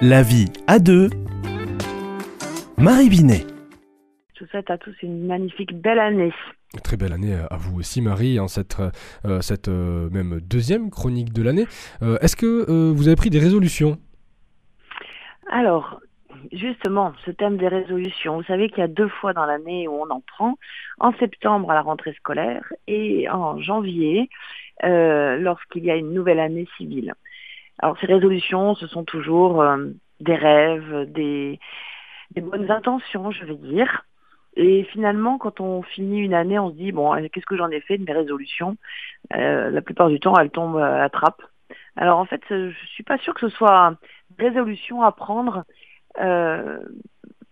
La vie à deux. Marie Binet. Je vous souhaite à tous une magnifique belle année. Très belle année à vous aussi Marie, en cette, euh, cette euh, même deuxième chronique de l'année. Euh, Est-ce que euh, vous avez pris des résolutions? Alors, justement, ce thème des résolutions, vous savez qu'il y a deux fois dans l'année où on en prend, en septembre à la rentrée scolaire et en janvier euh, lorsqu'il y a une nouvelle année civile. Alors ces résolutions, ce sont toujours euh, des rêves, des, des bonnes intentions, je vais dire. Et finalement, quand on finit une année, on se dit, bon, qu'est-ce que j'en ai fait de mes résolutions? Euh, La plupart du temps, elles tombent à la trappe. Alors en fait, euh, je suis pas sûre que ce soit résolution à prendre, euh,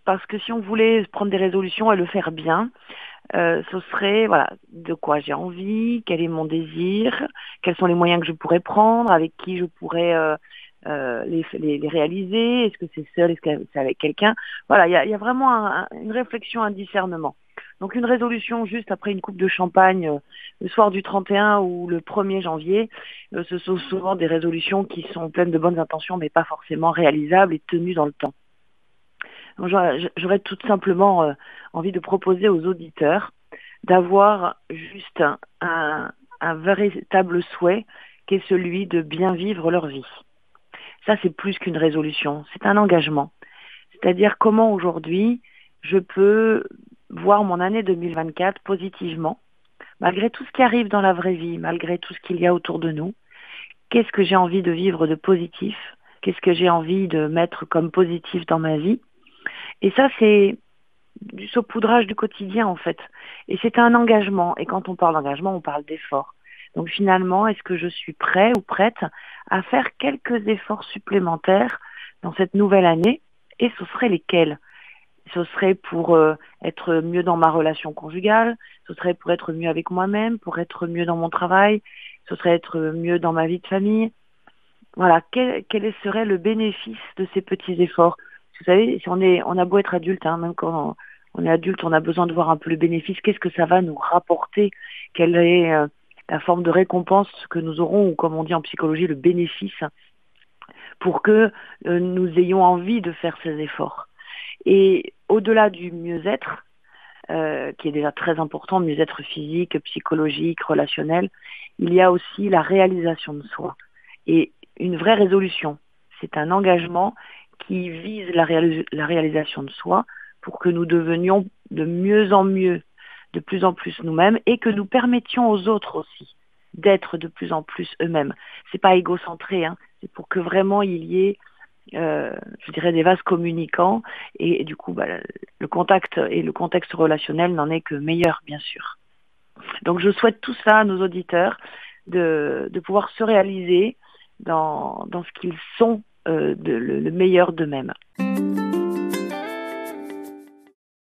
parce que si on voulait prendre des résolutions et le faire bien, euh, ce serait voilà de quoi j'ai envie, quel est mon désir, quels sont les moyens que je pourrais prendre, avec qui je pourrais euh, euh, les, les, réaliser, est-ce que c'est seul, est-ce que c'est avec quelqu'un. Voilà, il y a, vraiment un- un- une réflexion, un discernement. Donc une résolution juste après une coupe de champagne le soir du 31 ou le 1er janvier, ce sont souvent des résolutions qui sont pleines de bonnes intentions mais pas forcément réalisables et tenues dans le temps. J'aurais tout simplement euh, envie de proposer aux auditeurs d'avoir juste un véritable souhait qui est celui de bien vivre leur vie. Ça, c'est plus qu'une résolution, c'est un engagement. C'est-à-dire comment aujourd'hui je peux voir mon année 2024 positivement, malgré tout ce qui arrive dans la vraie vie, malgré tout ce qu'il y a autour de nous. Qu'est-ce que j'ai envie de vivre de positif? Qu'est-ce que j'ai envie de mettre comme positif dans ma vie? Et ça, c'est du saupoudrage du quotidien, en fait. Et c'est un engagement. Et quand on parle d'engagement, on parle d'effort. Donc finalement, est-ce que je suis prêt ou prête à faire quelques efforts supplémentaires dans cette nouvelle année? Et ce seraient lesquels? Ce serait pour euh, être mieux dans ma relation conjugale, ce serait pour être mieux avec moi-même, pour être mieux dans mon travail, ce serait être mieux dans ma vie de famille. Voilà, quel serait le bénéfice de ces petits efforts? Vous savez, si on est, on a beau être adulte, hein, même quand on, est adulte, on a besoin de voir un peu le bénéfice. Qu'est-ce que ça va nous rapporter? Quelle est euh, la forme de récompense que nous aurons, ou comme on dit en psychologie, le bénéfice, pour que euh, nous ayons envie de faire ces efforts? Et au-delà du mieux-être, euh, qui est déjà très important, mieux-être physique, psychologique, relationnel, il y a aussi la réalisation de soi. Et une vraie résolution, c'est un engagement qui vise la, réalis la réalisation de soi pour que nous devenions de mieux en mieux, de plus en plus nous-mêmes et que nous permettions aux autres aussi d'être de plus en plus eux-mêmes. C'est pas égocentré, hein, c'est pour que vraiment il y ait euh, je dirais des vases communicants et, et du coup bah, le contact et le contexte relationnel n'en est que meilleur bien sûr. Donc je souhaite tout ça à nos auditeurs de, de pouvoir se réaliser dans, dans ce qu'ils sont de, le, le meilleur d'eux-mêmes.